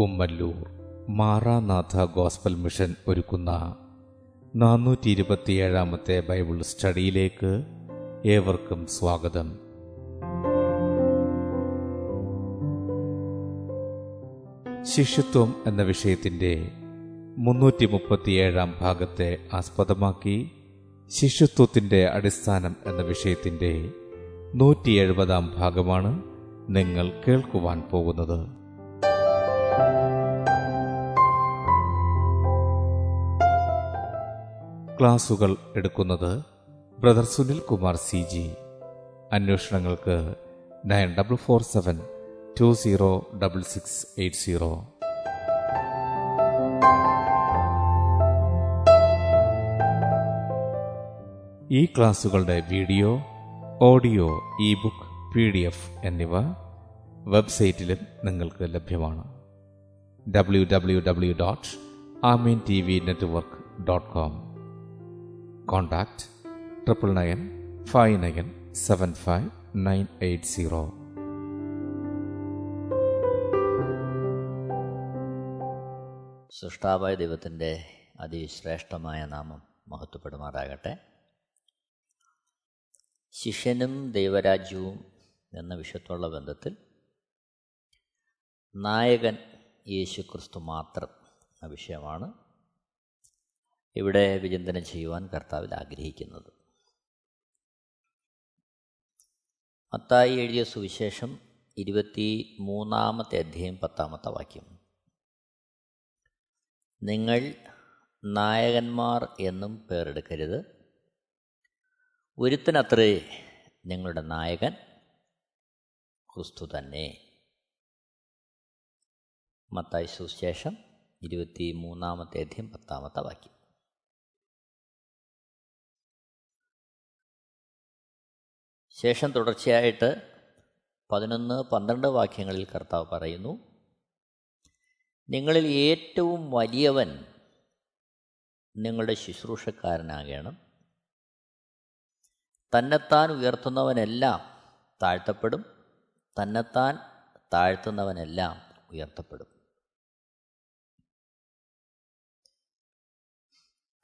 Kummallur Maranatha gospel mission ഒരുക്കുന്ന നാനൂറ്റി ഇരുപത്തിയേഴാമത്തെ ബൈബിൾ സ്റ്റഡിയിലേക്ക് ഏവർക്കും സ്വാഗതം. ശിഷ്യത്വം എന്ന വിഷയത്തിന്റെ മുന്നൂറ്റി മുപ്പത്തിയേഴാം ഭാഗത്തെ ആസ്പദമാക്കി ശിഷ്യത്വത്തിന്റെ അടിസ്ഥാനം എന്ന വിഷയത്തിന്റെ നൂറ്റി എഴുപതാം ഭാഗമാണ് നിങ്ങൾ കേൾക്കുവാൻ പോകുന്നത്. ക്ലാസുകൾ എടുക്കുന്നത് brother Sunil Kumar C G. അന്വേഷണങ്ങൾക്ക് nine double four seven two zero double six eight zero. ഈ ക്ലാസുകളുടെ video audio e book P D F എന്നിവ വെബ്സൈറ്റിലും നിങ്ങൾക്ക് ലഭ്യമാണ്. W W W dot Amen T V network dot com. Contact triple nine five nine seven five nine eight zero. സൃഷ്ടാവായ ദൈവത്തിന്റെ അതിശ്രേഷ്ഠമായ നാമം മഹത്വപ്പെടുമാറാകട്ടെ. ശിഷ്യനും ദൈവരാജ്യവും എന്ന വിഷയത്തുള്ള ബന്ധത്തിൽ നായകൻ യേശു ക്രിസ്തു മാത്രം എന്ന വിഷയമാണ് ഇവിടെ വിചിന്തനം ചെയ്യുവാൻ കർത്താവിൽ ആഗ്രഹിക്കുന്നത്. മത്തായി എഴുതിയ സുവിശേഷം ഇരുപത്തി മൂന്നാമത്തെ അധ്യായം പത്താമത്തെ വാക്യം. നിങ്ങൾ നായകന്മാർ എന്നും പേരെടുക്കരുത്. ഒരുത്തനത്രേ നിങ്ങളുടെ നായകൻ ക്രിസ്തു തന്നെ. മത്തായി സുശേഷം ഇരുപത്തി മൂന്നാമത്തെ അധ്യയം പത്താമത്തെ വാക്യം. ശേഷം തുടർച്ചയായിട്ട് പതിനൊന്ന് പന്ത്രണ്ട് വാക്യങ്ങളിൽ കർത്താവ് പറയുന്നു നിങ്ങളിൽ ഏറ്റവും വലിയവൻ നിങ്ങളുടെ ശുശ്രൂഷക്കാരനാകണം. തന്നെത്താൻ ഉയർത്തുന്നവനെല്ലാം താഴ്ത്തപ്പെടും. തന്നെത്താൻ താഴ്ത്തുന്നവനെല്ലാം ഉയർത്തപ്പെടും.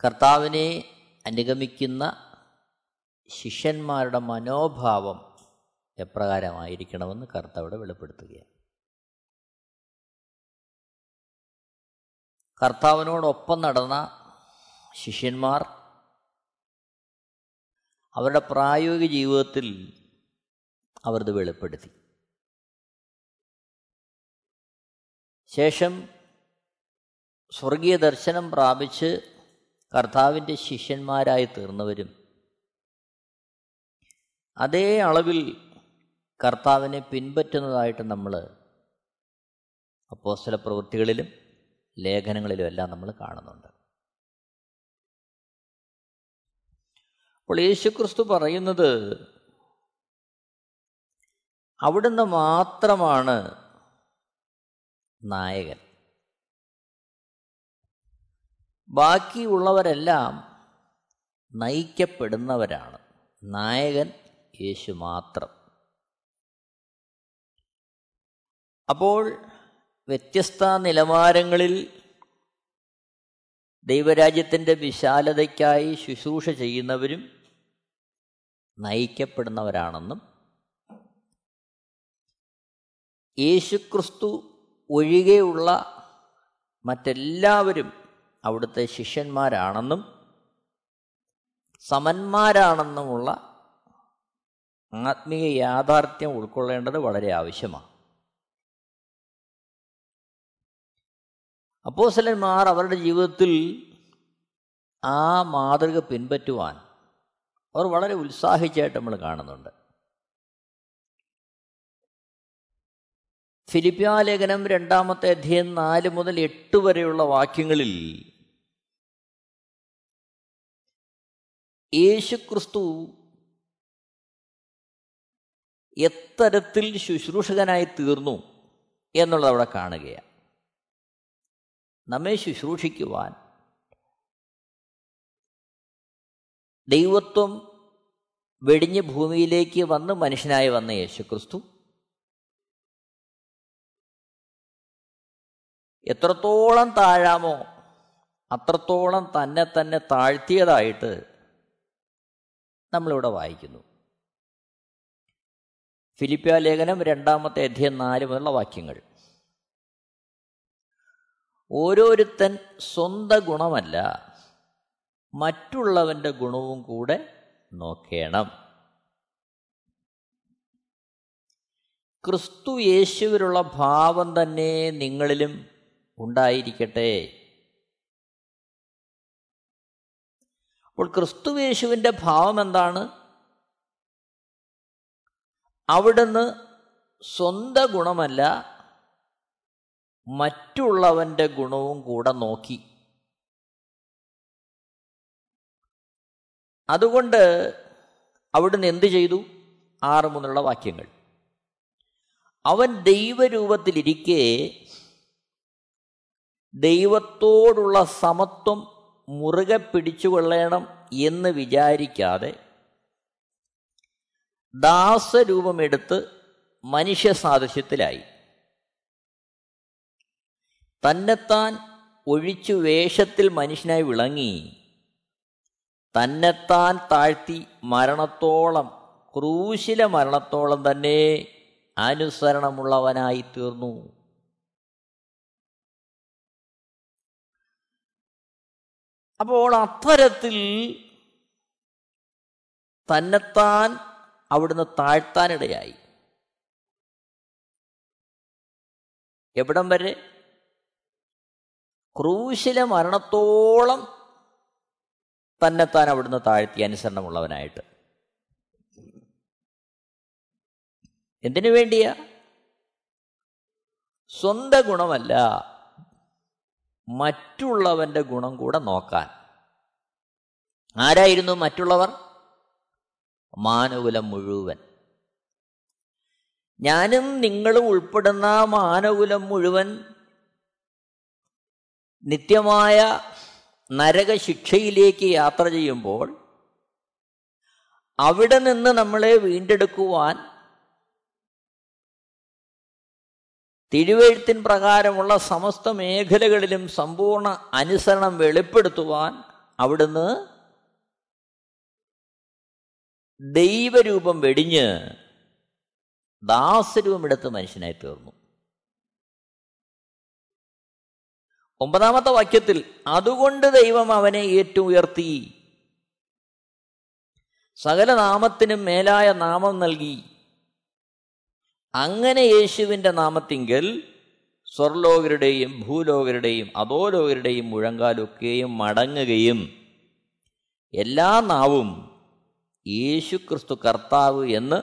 കർത്താവിനെ അനുഗമിക്കുന്ന ശിഷ്യന്മാരുടെ മനോഭാവം എപ്രകാരമായിരിക്കണമെന്ന് കർത്താവിടെ വെളിപ്പെടുത്തുകയാണ്. കർത്താവിനോടൊപ്പം നടന്ന ശിഷ്യന്മാർ അവരുടെ പ്രായോഗിക ജീവിതത്തിൽ അവരത് വെളിപ്പെടുത്തി. ശേഷം സ്വർഗീയ ദർശനം പ്രാപിച്ച് കർത്താവിന്റെ ശിഷ്യന്മാരായി തീർന്നവരും അതേ അളവിൽ കർത്താവിനെ പിൻപറ്റുന്നതായിട്ട് നമ്മൾ അപ്പോസ്തല പ്രവൃത്തികളിലും ലേഖനങ്ങളിലും എല്ലാം നമ്മൾ കാണുന്നുണ്ട്. അപ്പോൾ യേശുക്രിസ്തു പറയുന്നത് അവിടുന്ന് മാത്രമാണ് നായകൻ. ബാക്കിയുള്ളവരെല്ലാം നയിക്കപ്പെടുന്നവരാണ്. നായകൻ യേശു മാത്രം. അപ്പോൾ വ്യത്യസ്ത നിലവാരങ്ങളിൽ ദൈവരാജ്യത്തിന്റെ വിശാലതയ്ക്കായി ശുശ്രൂഷ ചെയ്യുന്നവരും നയിക്കപ്പെടുന്നവരാണെന്നും യേശുക്രിസ്തു ഒഴികെയുള്ള മറ്റെല്ലാവരും അവിടുത്തെ ശിഷ്യന്മാരാണെന്നും സമന്മാരാണെന്നുമുള്ള ആത്മീയ യാഥാർത്ഥ്യം ഉൾക്കൊള്ളേണ്ടത് വളരെ ആവശ്യമാണ്. അപ്പോസലന്മാർ അവരുടെ ജീവിതത്തിൽ ആ മാതൃക പിൻപറ്റുവാൻ അവർ വളരെ ഉത്സാഹിച്ചായിട്ട് നമ്മൾ കാണുന്നുണ്ട്. ഫിലിപ്പ്യാലേഖനം രണ്ടാമത്തെ അധ്യയം നാല് മുതൽ എട്ട് വരെയുള്ള വാക്യങ്ങളിൽ യേശുക്രിസ്തു എത്തരത്തിൽ ശുശ്രൂഷകനായി തീർന്നു എന്നുള്ളത് അവിടെ കാണുകയാണ്. നമ്മെ ശുശ്രൂഷിക്കുവാൻ ദൈവത്വം വെടിഞ്ഞ് ഭൂമിയിലേക്ക് വന്ന് മനുഷ്യനായി വന്ന യേശുക്രിസ്തു എത്രത്തോളം താഴാമോ അത്രത്തോളം തന്നെ തന്നെ താഴ്ത്തിയതായിട്ട് നമ്മളിവിടെ വായിക്കുന്നു. ഫിലിപ്പിയ ലേഖനം രണ്ടാമത്തെ അധ്യയം നാല് മുതലുള്ള വാക്യങ്ങൾ. ഓരോരുത്തൻ സ്വന്ത ഗുണമല്ല മറ്റുള്ളവന്റെ ഗുണവും കൂടെ നോക്കേണം. ക്രിസ്തു യേശുവിലുള്ള ഭാവം തന്നെ നിങ്ങളിലും ഉണ്ടായിരിക്കട്ടെ. അപ്പോൾ ക്രിസ്തു യേശുവിന്റെ ഭാവം എന്താണ്? അവിടുന്ന് സ്വന്ത ഗുണമല്ല മറ്റുള്ളവന്റെ ഗുണവും കൂടെ നോക്കി. അതുകൊണ്ട് അവിടുന്ന് എന്ത് ചെയ്തു? ആറ് മുതലുള്ള വാക്യങ്ങൾ. അവൻ ദൈവരൂപത്തിലിരിക്കെ ദൈവത്തോടുള്ള സമത്വം മുറുകെ പിടിച്ചുകൊള്ളണം എന്ന് വിചാരിക്കാതെ ദാസരൂപമെടുത്ത് മനുഷ്യ സാദൃശ്യത്തിലായി. തന്നെത്താൻ ഒഴിച്ചു വേഷത്തിൽ മനുഷ്യനായി വിളങ്ങി തന്നെത്താൻ താഴ്ത്തി മരണത്തോളം ക്രൂശില മരണത്തോളം തന്നെ അനുസരണമുള്ളവനായി തീർന്നു. അപ്പോൾ അത്തരത്തിൽ തന്നെത്താൻ അവിടുന്ന് താഴ്ത്താനിടയായി. എവിടം വരെ? ക്രൂശിലെ മരണത്തോളം തന്നെത്താൻ അവിടുന്ന് താഴ്ത്തി അനുസരണമുള്ളവനായിട്ട്. എന്തിനു വേണ്ടിയാ? സ്വന്തം ഗുണമല്ല മറ്റുള്ളവന്റെ ഗുണം കൂടെ നോക്കാൻ. ആരായിരുന്നു മറ്റുള്ളവർ? മാനകുലം മുഴുവൻ. ഞാനും നിങ്ങളും ഉൾപ്പെടുന്ന മാനകുലം മുഴുവൻ നിത്യമായ നരകശിക്ഷയിലേക്ക് യാത്ര ചെയ്യുമ്പോൾ അവിടെ നിന്ന് നമ്മളെ വീണ്ടെടുക്കുവാൻ തിരുവഴുത്തിൻ പ്രകാരമുള്ള സമസ്ത മേഖലകളിലും സമ്പൂർണ അനുസരണം വെളിപ്പെടുത്തുവാൻ അവിടുന്ന് ദൈവരൂപം വെടിഞ്ഞ് ദാസരൂപം എടുത്ത് മനുഷ്യനായി തീർന്നു. ഒമ്പതാമത്തെ വാക്യത്തിൽ അതുകൊണ്ട് ദൈവം അവനെ ഏറ്റവും ഉയർത്തി. സകല നാമത്തിനും മേലായ നാമം നൽകി. അങ്ങനെ യേശുവിന്റെ നാമത്തിങ്കിൽ സ്വർലോകരുടെയും ഭൂലോകരുടെയും അതോലോകരുടെയും മുഴങ്കാലൊക്കെയും മടങ്ങുകയും എല്ലാ നാവും യേശു ക്രിസ്തു കർത്താവ് എന്ന്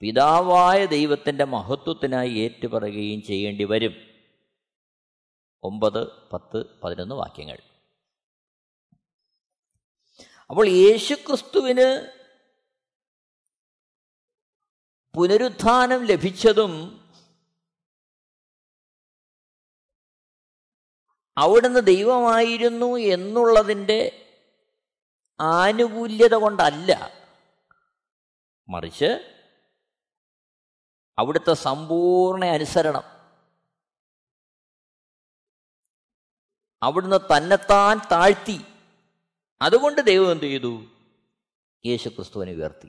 പിതാവായ ദൈവത്തിന്റെ മഹത്വത്തിനായി ഏറ്റുപറയുകയും ചെയ്യേണ്ടി വരും. ഒമ്പത് പത്ത് പതിനൊന്ന് വാക്യങ്ങൾ. അപ്പോൾ യേശുക്രിസ്തുവിന് പുനരുത്ഥാനം ലഭിച്ചതും അവിടുന്ന് ദൈവമായിരുന്നു എന്നുള്ളതിന്റെ ആനുകൂല്യത കൊണ്ടല്ല. മറിച്ച് അവിടുത്തെ സമ്പൂർണ അനുസരണം. അവിടുന്ന് തന്നെത്താൻ താഴ്ത്തി. അതുകൊണ്ട് ദൈവം എന്ത് ചെയ്തു? യേശുക്രിസ്തുവിനെ ഉയർത്തി.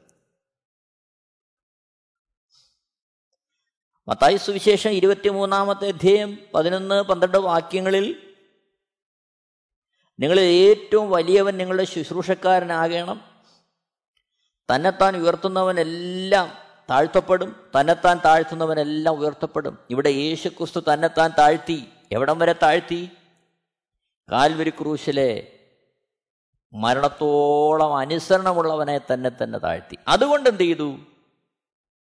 മത്തായി സുവിശേഷം ഇരുപത്തിമൂന്നാമത്തെ അധ്യയം പതിനൊന്ന് പന്ത്രണ്ട് വാക്യങ്ങളിൽ നിങ്ങൾ ഏറ്റവും വലിയവൻ നിങ്ങളുടെ ശുശ്രൂഷക്കാരനാകണം. തന്നെത്താൻ ഉയർത്തുന്നവനെല്ലാം താഴ്ത്തപ്പെടും. തന്നെത്താൻ താഴ്ത്തുന്നവനെല്ലാം ഉയർത്തപ്പെടും. ഇവിടെ യേശു ക്രിസ്തു തന്നെത്താൻ താഴ്ത്തി. എവിടം വരെ താഴ്ത്തി? കാൽവരി ക്രൂശിലെ മരണത്തോളം അനുസരണമുള്ളവനെ തന്നെ തന്നെ താഴ്ത്തി. അതുകൊണ്ട് എന്ത് ചെയ്തു?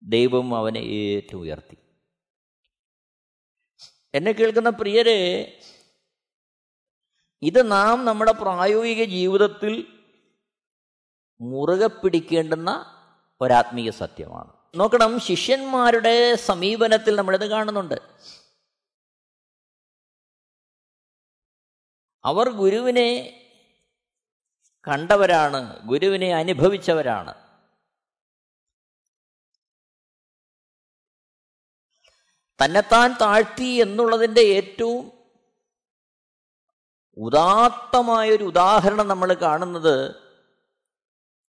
ദൈവം അവനെ ഏറ്റവും ഉയർത്തി. എന്നെ കേൾക്കുന്ന പ്രിയരെ ഇത് നാം നമ്മുടെ പ്രായോഗിക ജീവിതത്തിൽ മുറുകെ പിടിക്കേണ്ടുന്ന ഒരാത്മീയ സത്യമാണ്. നോക്കണം ശിഷ്യന്മാരുടെ സമീപനത്തിൽ നമ്മളിത് കാണുന്നുണ്ട്. അവർ ഗുരുവിനെ കണ്ടവരാണ് ഗുരുവിനെ അനുഭവിച്ചവരാണ്. തന്നെത്താൻ താഴ്ത്തി എന്നുള്ളതിന്റെ ഏറ്റവും ഉദാത്തമായൊരു ഉദാഹരണം നമ്മൾ കാണുന്നത്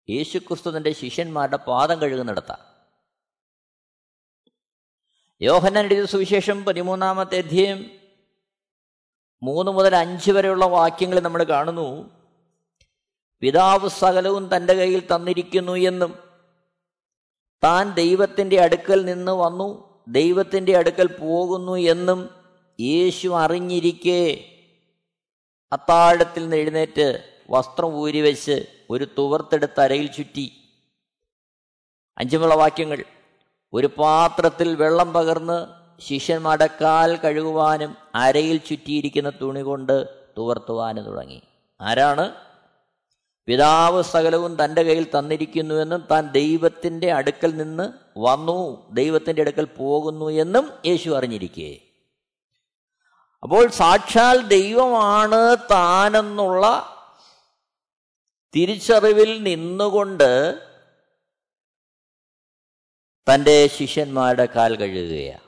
യേശുക്രിസ്തു തന്റെ ശിഷ്യന്മാരുടെ പാദം കഴുകുന്നിടത്താണ് യോഹന്നാൻ എഴുതിയ സുവിശേഷം പതിമൂന്നാമത്തെ അധ്യയം മൂന്ന് മുതൽ അഞ്ച് വരെയുള്ള വാക്യങ്ങൾ നമ്മൾ കാണുന്നു. പിതാവ് സകലവും തന്റെ കയ്യിൽ തന്നിരിക്കുന്നു എന്നും താൻ ദൈവത്തിന്റെ അടുക്കൽ നിന്ന് വന്നു ദൈവത്തിന്റെ അടുക്കൽ പോകുന്നു എന്നും യേശു അറിഞ്ഞിരിക്കെ. അത്താഴത്തിൽ നിന്ന് എഴുന്നേറ്റ് വസ്ത്രം ഊരിവെച്ച് ഒരു തുവർത്തെടുത്ത് അരയിൽ ചുറ്റി. അഞ്ചുമുള്ള വാക്യങ്ങൾ ഒരു പാത്രത്തിൽ വെള്ളം പകർന്ന് ശിഷ്യൻ മടക്കാൽ കഴുകുവാനും അരയിൽ ചുറ്റിയിരിക്കുന്ന തുണി കൊണ്ട് തുവർത്തുവാനും തുടങ്ങി. ആരാണ്? പിതാവ് സകലവും തന്റെ കയ്യിൽ തന്നിരിക്കുന്നുവെന്നും താൻ ദൈവത്തിന്റെ അടുക്കൽ നിന്ന് വന്നു ദൈവത്തിന്റെ അടുക്കൽ പോകുന്നു എന്നും യേശു അറിഞ്ഞിരിക്കേ. അപ്പോൾ സാക്ഷാൽ ദൈവമാണ് താനെന്നുള്ള തിരിച്ചറിവിൽ നിന്നുകൊണ്ട് തന്റെ ശിഷ്യന്മാരുടെ കാൽ കഴുകുകയാണ്.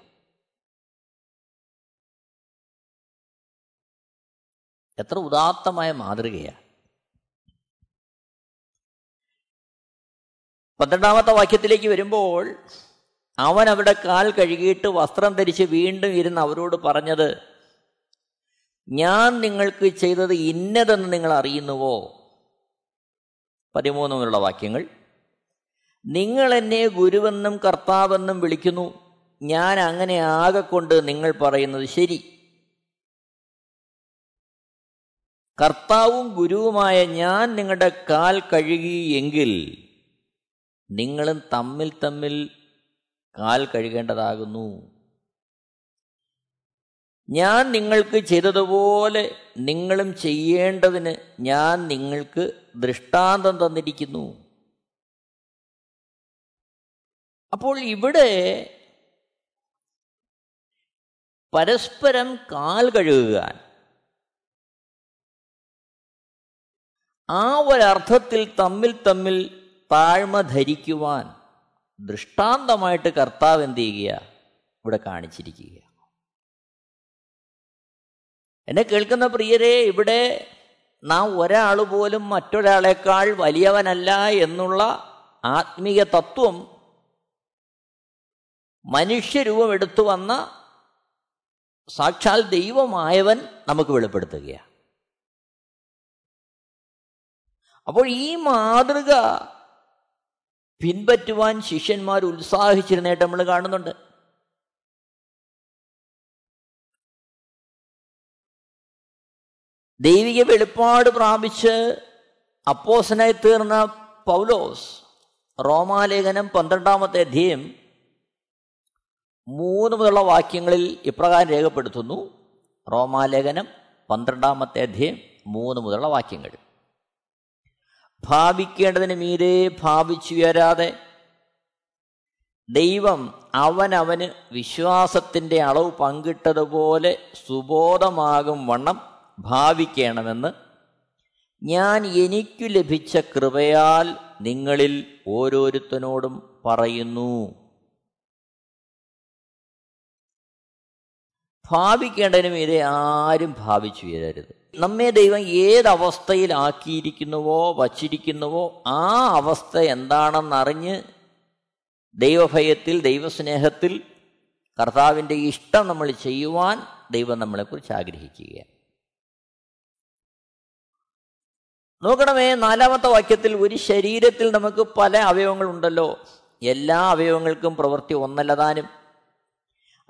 എത്ര ഉദാത്തമായ മാതൃകയാണ്. പന്ത്രണ്ടാമത്തെ വാക്യത്തിലേക്ക് വരുമ്പോൾ അവൻ അവിടെ കാൽ കഴുകിയിട്ട് വസ്ത്രം ധരിച്ച് വീണ്ടും ഇരുന്ന് അവരോട് പറഞ്ഞത് ഞാൻ നിങ്ങൾക്ക് ചെയ്തത് ഇന്നതെന്ന് നിങ്ങൾ അറിയുന്നുവോ? പതിമൂന്ന് മുതലുള്ള വാക്യങ്ങൾ. നിങ്ങൾ എന്നെ ഗുരുവെന്നും കർത്താവെന്നും വിളിക്കുന്നു. ഞാൻ അങ്ങനെ ആകെക്കൊണ്ട് നിങ്ങൾ പറയുന്നത് ശരി. കർത്താവും ഗുരുവുമായ ഞാൻ നിങ്ങളുടെ കാൽ കഴുകി എങ്കിൽ നിങ്ങളും തമ്മിൽ തമ്മിൽ കാൽ കഴുകേണ്ടതാകുന്നു. ഞാൻ നിങ്ങൾക്ക് ചെയ്തതുപോലെ നിങ്ങളും ചെയ്യേണ്ടതിന് ഞാൻ നിങ്ങൾക്ക് ദൃഷ്ടാന്തം തന്നിരിക്കുന്നു. അപ്പോൾ ഇവിടെ പരസ്പരം കാൽ കഴുകുക ആ ഒരർത്ഥത്തിൽ തമ്മിൽ തമ്മിൽ താഴ്മ ധരിക്കുവാൻ ദൃഷ്ടാന്തമായിട്ട് കർത്താവ് എന്ത് ചെയ്യുക ഇവിടെ കാണിച്ചിരിക്കുക എന്നെ കേൾക്കുന്ന പ്രിയരെ ഇവിടെ നാം ഒരാൾ പോലും മറ്റൊരാളെക്കാൾ വലിയവനല്ല എന്നുള്ള ആത്മീയ തത്വം മനുഷ്യരൂപം എടുത്തു വന്ന സാക്ഷാൽ ദൈവമായവൻ നമുക്ക് വെളിപ്പെടുത്തുകയാണ്. അപ്പോൾ ഈ മാതൃക പിൻപറ്റുവാൻ ശിഷ്യന്മാർ ഉത്സാഹിച്ചിരുന്നതായിട്ട് നമ്മൾ കാണുന്നുണ്ട്. ദൈവിക വെളിപ്പാട് പ്രാപിച്ച് അപ്പോസനായി തീർന്ന പൗലോസ് റോമാലേഖനം പന്ത്രണ്ടാമത്തെ അധ്യയം മൂന്ന് മുതലുള്ള വാക്യങ്ങളിൽ ഇപ്രകാരം രേഖപ്പെടുത്തുന്നു. റോമാലേഖനം പന്ത്രണ്ടാമത്തെ അധ്യയം മൂന്ന് മുതലുള്ള വാക്യങ്ങൾ. ഭാവിക്കേണ്ടതിന് മീതെ ഭാവിച്ചുയരാതെ ദൈവം അവനവന് വിശ്വാസത്തിന്റെ അളവ് പങ്കിട്ടതുപോലെ സുബോധമാകും വണ്ണം ഭാവിക്കണമെന്ന് ഞാൻ എനിക്കു ലഭിച്ച കൃപയാൽ നിങ്ങളിൽ ഓരോരുത്തനോടും പറയുന്നു. ഭാവിക്കേണ്ടതിനും ഇതേ ആരും ഭാവിച്ചു വരരുത്. നമ്മെ ദൈവം ഏതവസ്ഥയിലാക്കിയിരിക്കുന്നുവോ വച്ചിരിക്കുന്നുവോ ആ അവസ്ഥ എന്താണെന്നറിഞ്ഞ് ദൈവഭയത്തിൽ ദൈവസ്നേഹത്തിൽ കർത്താവിന്റെ ഇഷ്ടം നമ്മൾ ചെയ്യുവാൻ ദൈവം നമ്മളെക്കുറിച്ച് ആഗ്രഹിക്കുകയാണ്. നോക്കണമേ നാലാമത്തെ വാക്യത്തിൽ ഒരു ശരീരത്തിൽ നമുക്ക് പല അവയവങ്ങളുണ്ടല്ലോ. എല്ലാ അവയവങ്ങൾക്കും പ്രവൃത്തി ഒന്നല്ലതാനും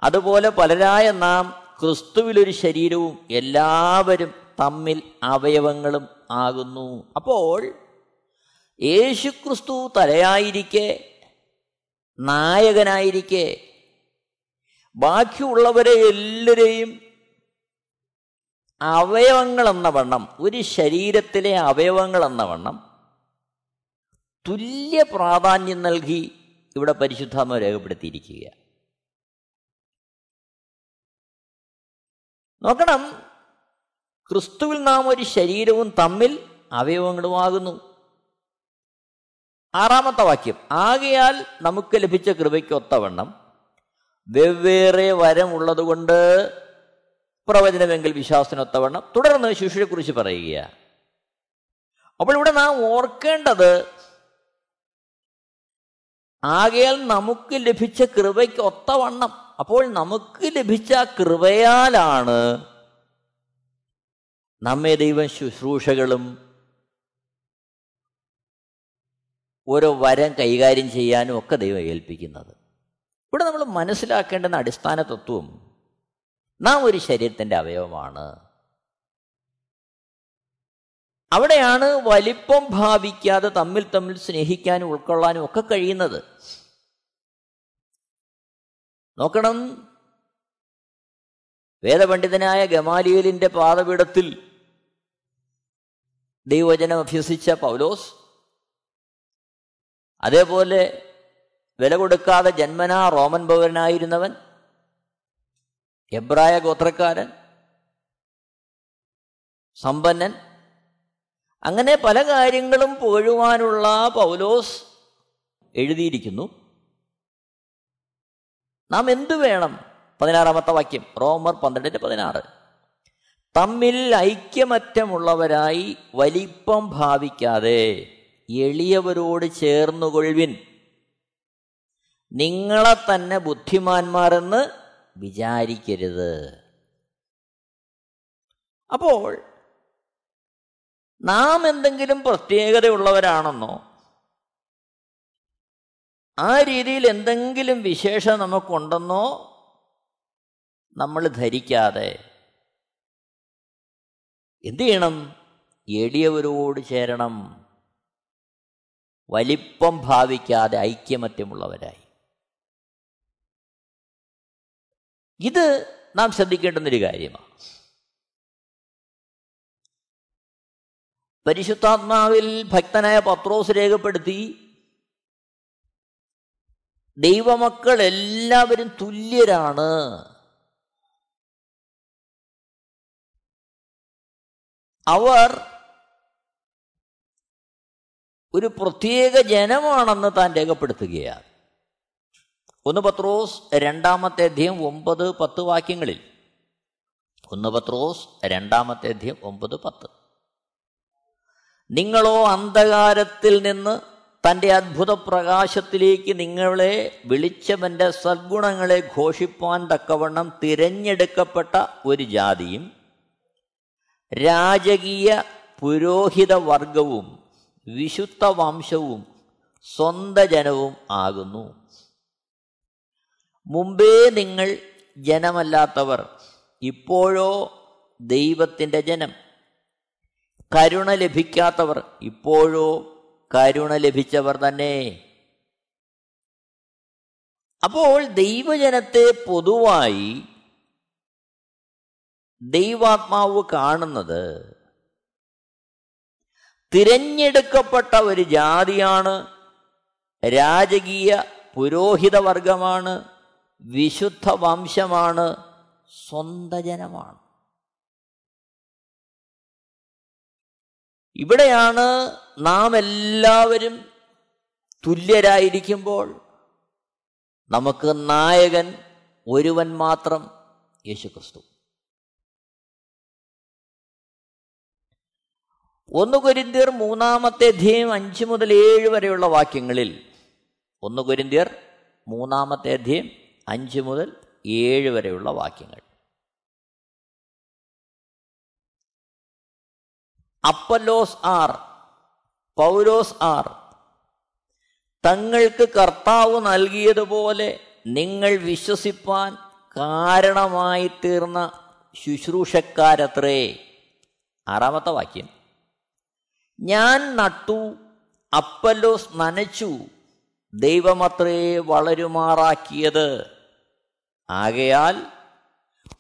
അതുപോലെ പലരായ നാം ക്രിസ്തുവിലൊരു ശരീരവും എല്ലാവരും തമ്മിൽ അവയവങ്ങളും ആകുന്നു. അപ്പോൾ യേശു ക്രിസ്തു തലയായിരിക്കെ നായകനായിരിക്കെ ബാക്കിയുള്ളവരെ എല്ലാവരെയും അവയവങ്ങൾ എന്ന വണ്ണം ഒരു ശരീരത്തിലെ അവയവങ്ങൾ എന്ന വണ്ണം തുല്യ പ്രാധാന്യം നൽകി ഇവിടെ പരിശുദ്ധാത്മ രേഖപ്പെടുത്തിയിരിക്കുക നോക്കണം ക്രിസ്തുവിൽ നാം ഒരു ശരീരവും തമ്മിൽ അവയവങ്ങളുമാകുന്നു. ആറാമത്തെ വാക്യം ആകയാൽ നമുക്ക് ലഭിച്ച കൃപയ്ക്കൊത്തവണ്ണം വെവ്വേറെ വരം ഉള്ളതുകൊണ്ട് പ്രവചനമെങ്കിൽ വിശ്വാസത്തിനൊത്തവണ്ണം തുടർന്ന് ശിശുവിനെക്കുറിച്ച് പറയുക. അപ്പോൾ ഇവിടെ നാം ഓർക്കേണ്ടത് ആകയാൽ നമുക്ക് ലഭിച്ച കൃപയ്ക്ക് ഒത്തവണ്ണം. അപ്പോൾ നമുക്ക് ലഭിച്ച കൃപയാലാണ് നമ്മെ ദൈവം ശുശ്രൂഷകളും ഓരോ വരം കൈകാര്യം ചെയ്യാനും ഒക്കെ ദൈവം ഏൽപ്പിക്കുന്നത്. ഇവിടെ നമ്മൾ മനസ്സിലാക്കേണ്ടുന്ന അടിസ്ഥാന തത്വം നാം ഒരു ശരീരത്തിന്റെ അവയവമാണ്. അവിടെയാണ് വലിപ്പം ഭാവിക്കാതെ തമ്മിൽ തമ്മിൽ സ്നേഹിക്കാനും ഉൾക്കൊള്ളാനും ഒക്കെ കഴിയുന്നത്. നോക്കണം. വേദപണ്ഡിതനായ ഗമാലിയലിന്റെ പാതപീഠത്തിൽ ദൈവചനം അഭ്യസിച്ച പൗലോസ് അതേപോലെ വില കൊടുക്കാതെ ജന്മനാ റോമൻ പൗരനായിരുന്നവൻ എബ്രായ ഗോത്രക്കാരൻ സമ്പന്നൻ. അങ്ങനെ പല കാര്യങ്ങളും പോഴുവാനുള്ള പൗലോസ് എഴുതിയിരിക്കുന്നു. നാം എന്തു വേണം? പതിനാറാമത്തെ വാക്യം റോമർ പന്ത്രണ്ടിന്റെ പതിനാറ്. തമ്മിൽ ഐക്യമറ്റമുള്ളവരായി വലിപ്പം ഭാവിക്കാതെ എളിയവരോട് ചേർന്നുകൊള്ളുവിൻ. നിങ്ങളെ തന്നെ ബുദ്ധിമാന്മാരെന്ന് വിചാരിക്കരുത്. അപ്പോൾ നാം എന്തെങ്കിലും പ്രത്യേകതയുള്ളവരാണെന്നോ ആ രീതിയിൽ എന്തെങ്കിലും വിശേഷം നമുക്കുണ്ടെന്നോ നമ്മൾ ധരിക്കാതെ എന്തു ചെയ്യണം? എളിയവരോട് ചേരണം. വലിപ്പം ഭാവിക്കാതെ ഐക്യമത്യമുള്ളവരായി. ഇത് നാം ശ്രദ്ധിക്കേണ്ടുന്നൊരു കാര്യമാണ് പരിശുദ്ധാത്മാവിൽ ഭക്തനായ പത്രോസ് രേഖപ്പെടുത്തി ദൈവമക്കൾ എല്ലാവരും തുല്യരാണ്. അവർ ഒരു പ്രത്യേക ജനമാണെന്ന് താൻ രേഖപ്പെടുത്തുകയാണ്. ഒന്ന് പത്രോസ് രണ്ടാമത്തെ അധ്യയം ഒമ്പത് പത്ത് വാക്യങ്ങളിൽ. ഒന്ന് പത്രോസ് രണ്ടാമത്തെ അധ്യയം ഒമ്പത് പത്ത്. നിങ്ങളോ അന്ധകാരത്തിൽ നിന്ന് തന്റെ അത്ഭുത പ്രകാശത്തിലേക്ക് നിങ്ങളെ വിളിച്ചവന്റെ സദ്ഗുണങ്ങളെ ഘോഷിപ്പാൻ തക്കവണ്ണം തിരഞ്ഞെടുക്കപ്പെട്ട ഒരു ജാതിയും രാജകീയ പുരോഹിത വർഗവും വിശുദ്ധ വംശവും സ്വന്ത ജനവും ആകുന്നു. മുമ്പേ നിങ്ങൾ ജനമല്ലാത്തവർ ഇപ്പോഴോ ദൈവത്തിന്റെ ജനം. കരുണ ലഭിക്കാത്തവർ ഇപ്പോഴോ കരുണ ലഭിച്ചവർ തന്നെ. അപ്പോൾ ദൈവജനത്തെ പൊതുവായി ദൈവാത്മാവ് കാണുന്നത് തിരഞ്ഞെടുക്കപ്പെട്ട ഒരു ജാതിയാണ് രാജകീയ പുരോഹിത വർഗമാണ് വിശുദ്ധ വംശമാണ് സ്വന്ത ജനമാണ് ഇവിടെയാണ് നാം എല്ലാവരും തുല്യരായിരിക്കുമ്പോൾ നമുക്ക് നായകൻ ഒരുവൻ മാത്രം യേശുക്രിസ്തു. ഒന്ന് കുരിന്തിയർ മൂന്നാമത്തെ അധ്യയം അഞ്ച് മുതൽ ഏഴ് വരെയുള്ള വാക്യങ്ങളിൽ ഒന്ന് കുരിന്തിയർ മൂന്നാമത്തെ അധ്യയം അഞ്ച് മുതൽ ഏഴ് വരെയുള്ള വാക്യങ്ങൾ. അപ്പല്ലോസ് ആർ പൗലോസ് ആർ തങ്ങൾക്ക് കർത്താവ് നൽകിയതുപോലെ നിങ്ങൾ വിശ്വസിപ്പാൻ കാരണമായി തീർന്ന ശുശ്രൂഷക്കാരത്രേ. ആറാമത്തെ വാക്യം. ഞാൻ നട്ടു അപ്പല്ലോസ് നനച്ചു ദൈവമത്രേ വളരുമാറാക്കിയത്. ആകയാൽ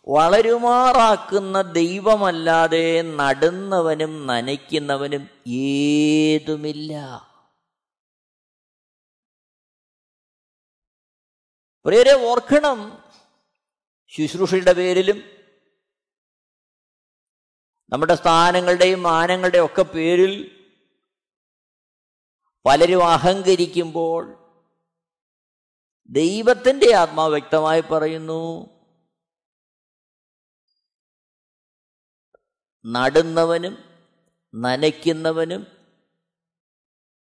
വളരുമാറാക്കുന്ന ദൈവമല്ലാതെ നടുന്നവനും നനയ്ക്കുന്നവനും ഏതുമില്ല. പ്രിയരെ ഓർക്കണം ശുശ്രൂഷയുടെ പേരിലും നമ്മുടെ സ്ഥാനങ്ങളുടെയും മാനങ്ങളുടെയും ഒക്കെ പേരിൽ പലരും അഹങ്കരിക്കുമ്പോൾ ദൈവത്തിന്റെ ആത്മാവ് വ്യക്തമായി പറയുന്നു. നടുന്നവനും നനയ്ക്കുന്നവനും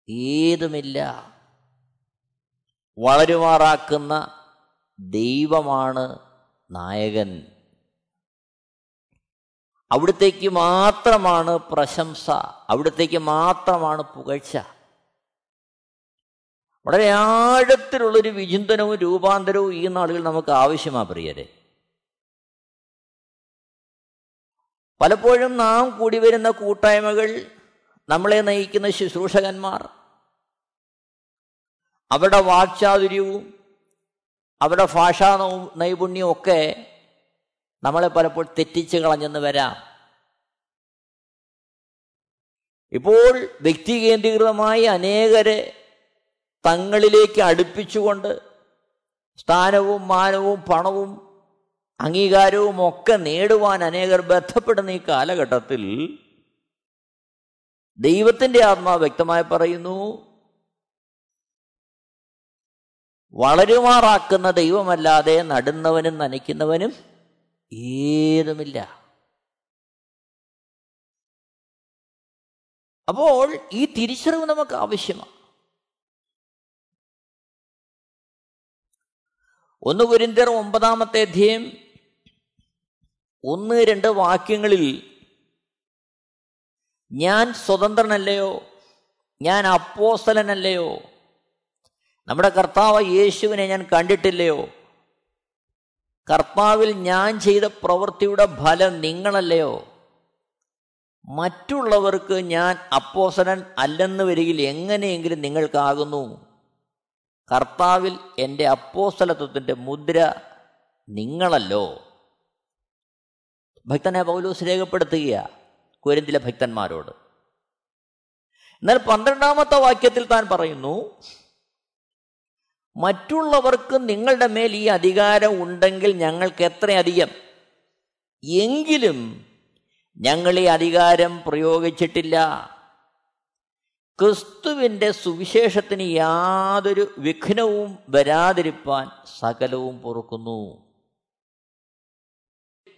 ഏതുമില്ല. വളരുമാറാക്കുന്ന ദൈവമാണ് നായകൻ. അവിടത്തേക്ക് മാത്രമാണ് പ്രശംസ അവിടത്തേക്ക് മാത്രമാണ് പുകഴ്ച. വളരെ ആഴത്തിലുള്ളൊരു വിചിന്തനവും രൂപാന്തരവും ഈ നാളുകൾ നമുക്ക് ആവശ്യമാ പ്രിയരെ. പലപ്പോഴും നാം കൂടി വരുന്ന കൂട്ടായ്മകൾ നമ്മളെ നയിക്കുന്ന ശുശ്രൂഷകന്മാർ അവരുടെ വാക്ചാതുര്യവും അവരുടെ ഭാഷാ നൈപുണ്യവും ഒക്കെ നമ്മളെ പലപ്പോഴും തെറ്റിച്ച് കളഞ്ഞെന്ന് വരാം. ഇപ്പോൾ വ്യക്തികേന്ദ്രീകൃതമായി അനേകരെ തങ്ങളിലേക്ക് അടുപ്പിച്ചുകൊണ്ട് സ്ഥാനവും മാനവും പണവും അംഗീകാരവും ഒക്കെ നേടുവാൻ അനേകർ ബന്ധപ്പെടുന്ന ഈ കാലഘട്ടത്തിൽ ദൈവത്തിന്റെ ആത്മാവ് വ്യക്തമായി പറയുന്നു വളരുമാറാക്കുന്ന ദൈവമല്ലാതെ നടുന്നവനും നനയ്ക്കുന്നവനും ഏതുമില്ല. അപ്പോൾ ഈ തിരിച്ചറിവ് നമുക്ക് ആവശ്യമാണ്. ഒന്ന് കുരിന്തർ ഒമ്പതാമത്തെ അധ്യയം ഒന്ന് രണ്ട് വാക്യങ്ങളിൽ ഞാൻ സ്വതന്ത്രനല്ലയോ? ഞാൻ അപ്പോസ്തലനല്ലയോ? നമ്മുടെ കർത്താവ് യേശുവിനെ ഞാൻ കണ്ടിട്ടില്ലയോ? കർത്താവിൽ ഞാൻ ചെയ്ത പ്രവൃത്തിയുടെ ഫലം നിങ്ങളല്ലയോ? മറ്റുള്ളവർക്ക് ഞാൻ അപ്പോസനൻ അല്ലെന്ന് വരികിൽ എങ്ങനെയെങ്കിലും നിങ്ങൾക്കാകുന്നു. കർത്താവിൽ എന്റെ അപ്പോസ്തലത്വത്തിന്റെ മുദ്ര നിങ്ങളല്ലോ. ഭക്തനെ പൗലോസ് രേഖപ്പെടുത്തുക കുരന്തിലെ ഭക്തന്മാരോട്. എന്നാൽ പന്ത്രണ്ടാമത്തെ വാക്യത്തിൽ താൻ പറയുന്നു മറ്റുള്ളവർക്ക് നിങ്ങളുടെ മേൽ ഈ അധികാരം ഉണ്ടെങ്കിൽ ഞങ്ങൾക്ക് എത്രയധികം? എങ്കിലും ഞങ്ങൾ ഈ അധികാരം പ്രയോഗിച്ചിട്ടില്ല. ക്രിസ്തുവിന്റെ സുവിശേഷത്തിന് യാതൊരു വിഘ്നവും വരാതിരിപ്പാൻ സകലവും പൊറുക്കുന്നു.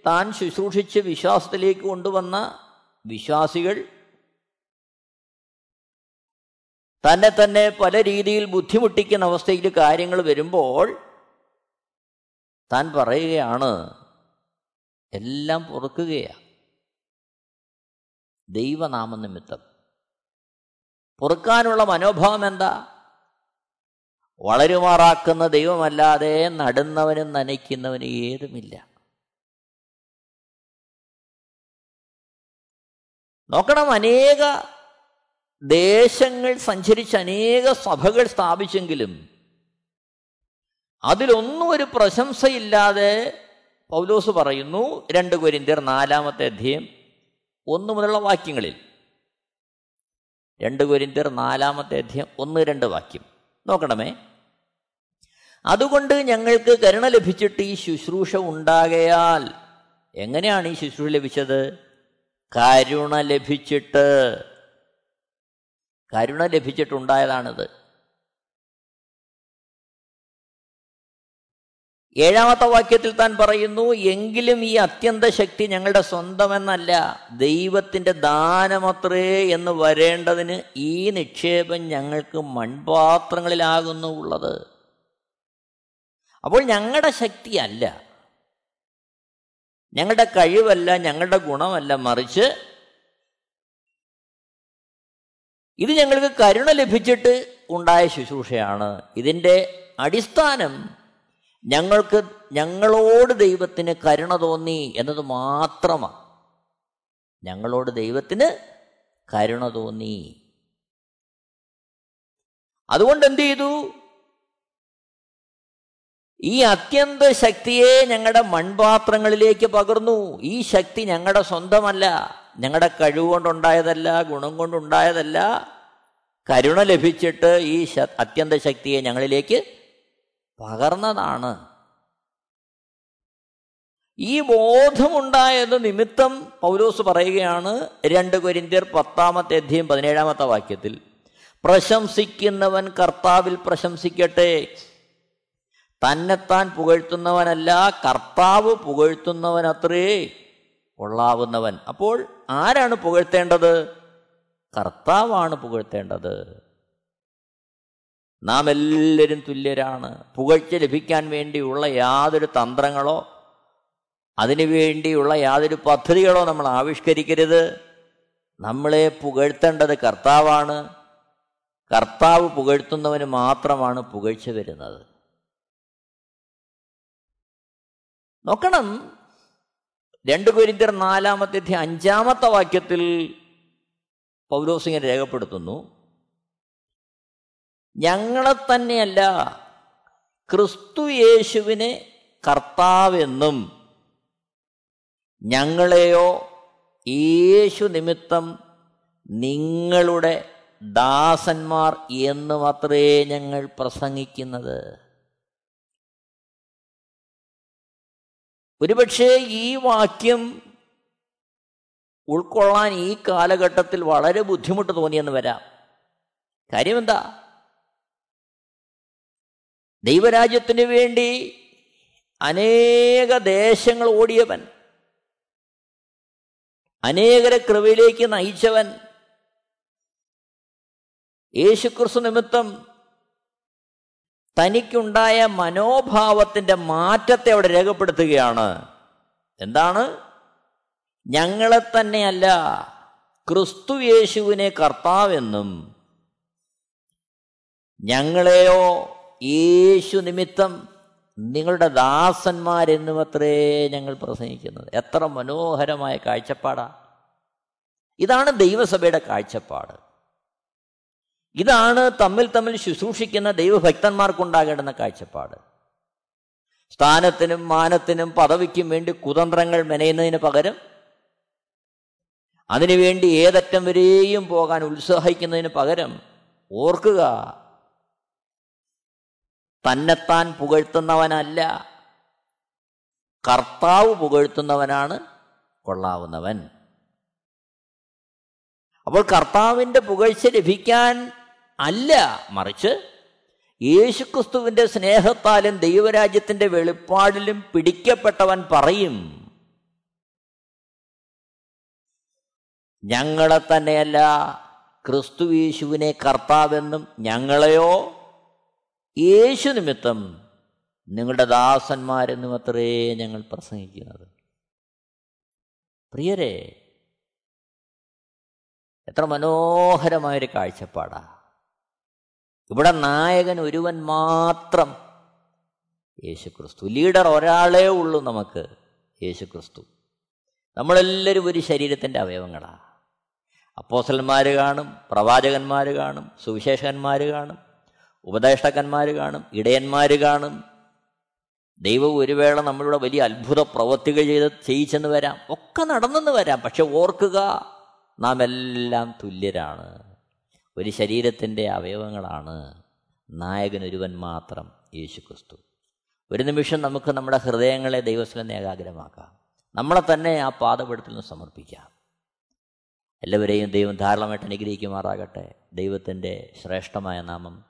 താൻ ശുശ്രൂഷിച്ച് വിശ്വാസത്തിലേക്ക് കൊണ്ടുവന്ന വിശ്വാസികൾ തന്നെ തന്നെ പല രീതിയിൽ ബുദ്ധിമുട്ടിക്കുന്ന അവസ്ഥയിൽ കാര്യങ്ങൾ വരുമ്പോൾ താൻ പറയുകയാണ് എല്ലാം പൊറുക്കുകയാണ് ദൈവനാമനിമിത്തം. പൊറുക്കാനുള്ള മനോഭാവം എന്താ? വളരുമാറാക്കുന്ന ദൈവമല്ലാതെ നടുന്നവനും നനയ്ക്കുന്നവനും ഏതുമില്ല. നോക്കണം അനേക ദേശങ്ങൾ സഞ്ചരിച്ച് അനേക സഭകൾ സ്ഥാപിച്ചെങ്കിലും അതിലൊന്നും ഒരു പ്രശംസയില്ലാതെ പൗലോസ് പറയുന്നു രണ്ട് കുരിന്തിർ നാലാമത്തെ അധ്യയം ഒന്ന് മുതലുള്ള വാക്യങ്ങളിൽ. രണ്ട് കുരിന്തർ നാലാമത്തെ അധ്യയം ഒന്ന് രണ്ട് വാക്യം. നോക്കണമേ. അതുകൊണ്ട് ഞങ്ങൾക്ക് കരുണ ലഭിച്ചിട്ട് ഈ ശുശ്രൂഷ ഉണ്ടാകയാൽ എങ്ങനെയാണ് ഈ ശുശ്രൂഷ ലഭിച്ചത്? കരുണ ലഭിച്ചിട്ട്. കരുണ ലഭിച്ചിട്ടുണ്ടായതാണിത്. ഏഴാമത്തെ വാക്യത്തിൽ താൻ പറയുന്നു എങ്കിലും ഈ അത്യന്ത ശക്തി ഞങ്ങളുടെ സ്വന്തമെന്നല്ല ദൈവത്തിന്റെ ദാനമത്രേ എന്ന് വരേണ്ടതിന് ഈ നിക്ഷേപം ഞങ്ങൾക്ക് മൺപാത്രങ്ങളിലാകുന്നു ഉള്ളത് അപ്പോൾ ഞങ്ങളുടെ ശക്തിയല്ല ഞങ്ങളുടെ കഴിവല്ല ഞങ്ങളുടെ ഗുണമല്ല മറിച്ച് ഇത് ഞങ്ങൾക്ക് കരുണ ലഭിച്ചിട്ട് ഉണ്ടായ ശുശ്രൂഷയാണ്. ഇതിന്റെ അടിസ്ഥാനം ഞങ്ങൾക്ക് ഞങ്ങളോട് ദൈവത്തിന് കരുണ തോന്നി എന്നത് മാത്രമാണ്. ഞങ്ങളോട് ദൈവത്തിന് കരുണ തോന്നി. അതുകൊണ്ട് എന്ത് ചെയ്തു? ഈ അത്യന്ത ശക്തിയെ ഞങ്ങളുടെ മൺപാത്രങ്ങളിലേക്ക് പകർന്നു. ഈ ശക്തി ഞങ്ങളുടെ സ്വന്തമല്ല. ഞങ്ങളുടെ കഴിവ് കൊണ്ടുണ്ടായതല്ല ഗുണം കൊണ്ടുണ്ടായതല്ല. കരുണ ലഭിച്ചിട്ട് ഈ അത്യന്ത ശക്തിയെ ഞങ്ങളിലേക്ക് പകർന്നതാണ്. ഈ ബോധമുണ്ടായത് നിമിത്തം പൗലോസ് പറയുകയാണ് രണ്ട് കൊരിന്ത്യർ പത്താമത്തെ അധ്യയം പതിനേഴാമത്തെ വാക്യത്തിൽ പ്രശംസിക്കുന്നവൻ കർത്താവിൽ പ്രശംസിക്കട്ടെ. തന്നെത്താൻ പുകഴ്ത്തുന്നവനല്ല കർത്താവ് പുകഴ്ത്തുന്നവനത്രേ കൊള്ളാവുന്നവൻ അപ്പോൾ ആരാണ് പുകഴ്ത്തേണ്ടത്? കർത്താവാണ് പുകഴ്ത്തേണ്ടത്. നാം എല്ലാവരും തുല്യരാണ്. പുകഴ്ച ലഭിക്കാൻ വേണ്ടിയുള്ള യാതൊരു തന്ത്രങ്ങളോ അതിനുവേണ്ടിയുള്ള യാതൊരു പദ്ധതികളോ നമ്മൾ ആവിഷ്കരിക്കരുത്. നമ്മളെ പുകഴ്ത്തേണ്ടത് കർത്താവാണ്. കർത്താവ് പുകഴ്ത്തുന്നവന് മാത്രമാണ് പുകഴ്ച വരുന്നത്. നോക്കണം. രണ്ട് കുരിന്തിർ നാലാമത്തെ അഞ്ചാമത്തെ വാക്യത്തിൽ പൗലോസിങ്ങനെ രേഖപ്പെടുത്തുന്നു. ഞങ്ങളെ തന്നെയല്ല ക്രിസ്തു യേശുവിനെ കർത്താവെന്നും ഞങ്ങളെയോ യേശു നിമിത്തം നിങ്ങളുടെ ദാസന്മാർ എന്ന് മാത്രമേ ഞങ്ങൾ പ്രസംഗിക്കുന്നത്. ഒരുപക്ഷേ ഈ വാക്യം ഉൾക്കൊള്ളാൻ ഈ കാലഘട്ടത്തിൽ വളരെ ബുദ്ധിമുട്ട് തോന്നിയെന്ന് വരാം. കാര്യമെന്താ? ദൈവരാജ്യത്തിന് വേണ്ടി അനേക ദേശങ്ങൾ ഓടിയവൻ അനേകരെ കൃപയിലേക്ക് നയിച്ചവൻ. യേശുക്രിസ്തു നിമിത്തം തനിക്കുണ്ടായ മനോഭാവത്തിന്റെ മാറ്റത്തെ അവിടെ രേഖപ്പെടുത്തുകയാണ്. എന്താണ്? ഞങ്ങളെ തന്നെയല്ല ക്രിസ്തു യേശുവിനെ കർത്താവെന്നും ഞങ്ങളെയോ യേശു നിമിത്തം നിങ്ങളുടെ ദാസന്മാരെന്നും അത്രേ ഞങ്ങൾ പ്രസംഗിക്കുന്നത്. എത്ര മനോഹരമായ കാഴ്ചപ്പാടാണ് ഇതാണ് ദൈവസഭയുടെ കാഴ്ചപ്പാട്. ഇതാണ് തമ്മിൽ തമ്മിൽ ശുശ്രൂഷിക്കുന്ന ദൈവഭക്തന്മാർക്കുണ്ടാകേണ്ടുന്ന കാഴ്ചപ്പാട്. സ്ഥാനത്തിനും മാനത്തിനും പദവിക്കും വേണ്ടി കുതന്ത്രങ്ങൾ മെനയുന്നതിന് പകരം അതിനുവേണ്ടി ഏതറ്റം വരെയും പോകാൻ ഉത്സാഹിക്കുന്നതിന് പകരം ഓർക്കുക തന്നെത്താൻ പുകഴ്ത്തുന്നവനല്ല. കർത്താവ് പുകഴ്ത്തുന്നവനാണ് കൊള്ളാവുന്നവൻ. അപ്പോൾ കർത്താവിന്റെ പുകഴ്ച ലഭിക്കാൻ അല്ല മറിച്ച് യേശുക്രിസ്തുവിന്റെ സ്നേഹത്താലും ദൈവരാജ്യത്തിന്റെ വെളിപ്പാടിലും പിടിക്കപ്പെട്ടവൻ പറയും ഞങ്ങളെ തന്നെയല്ല ക്രിസ്തു യേശുവിനെ കർത്താവെന്നും ഞങ്ങളെയോ യേശു നിമിത്തം നിങ്ങളുടെ ദാസന്മാരെന്നും അത്രേ ഞങ്ങൾ പ്രസംഗിക്കുന്നത്. പ്രിയരെ എത്ര മനോഹരമായൊരു കാഴ്ചപ്പാടാ. ഇവിടെ നായകൻ ഒരുവൻ മാത്രം യേശുക്രിസ്തു. ലീഡർ ഒരാളേ ഉള്ളൂ നമുക്ക് യേശുക്രിസ്തു. നമ്മളെല്ലാവരും ഒരു ശരീരത്തിന്റെ അവയവങ്ങളാണ് അപ്പോസലന്മാർ കാണും പ്രവാചകന്മാർ കാണും സുവിശേഷകന്മാർ കാണും ഉപദേഷ്ടകന്മാർ കാണും ഇടയന്മാർ കാണും. ദൈവം ഒരു വേള നമ്മളുടെ വലിയ അത്ഭുത പ്രവൃത്തികൾ ചെയ്ത് ചെയ്യിച്ചെന്ന് വരാം. ഒക്കെ നടന്നെന്ന് വരാം. പക്ഷെ ഓർക്കുക നാം എല്ലാം തുല്യരാണ്. ഒരു ശരീരത്തിന്റെ അവയവങ്ങളാണ്. നായകൻ ഒരുവൻ മാത്രം യേശു ക്രിസ്തു ഒരു നിമിഷം നമുക്ക് നമ്മുടെ ഹൃദയങ്ങളെ ദൈവസ്ഥലം ഏകാഗ്രമാക്കാം. നമ്മളെ തന്നെ ആ പാതപെടുത്തിൽ നിന്ന് സമർപ്പിക്കാം. എല്ലാവരെയും ദൈവം ധാരാളമായിട്ട് അനുഗ്രഹിക്കുമാറാകട്ടെ. ദൈവത്തിന്റെ ശ്രേഷ്ഠമായ നാമം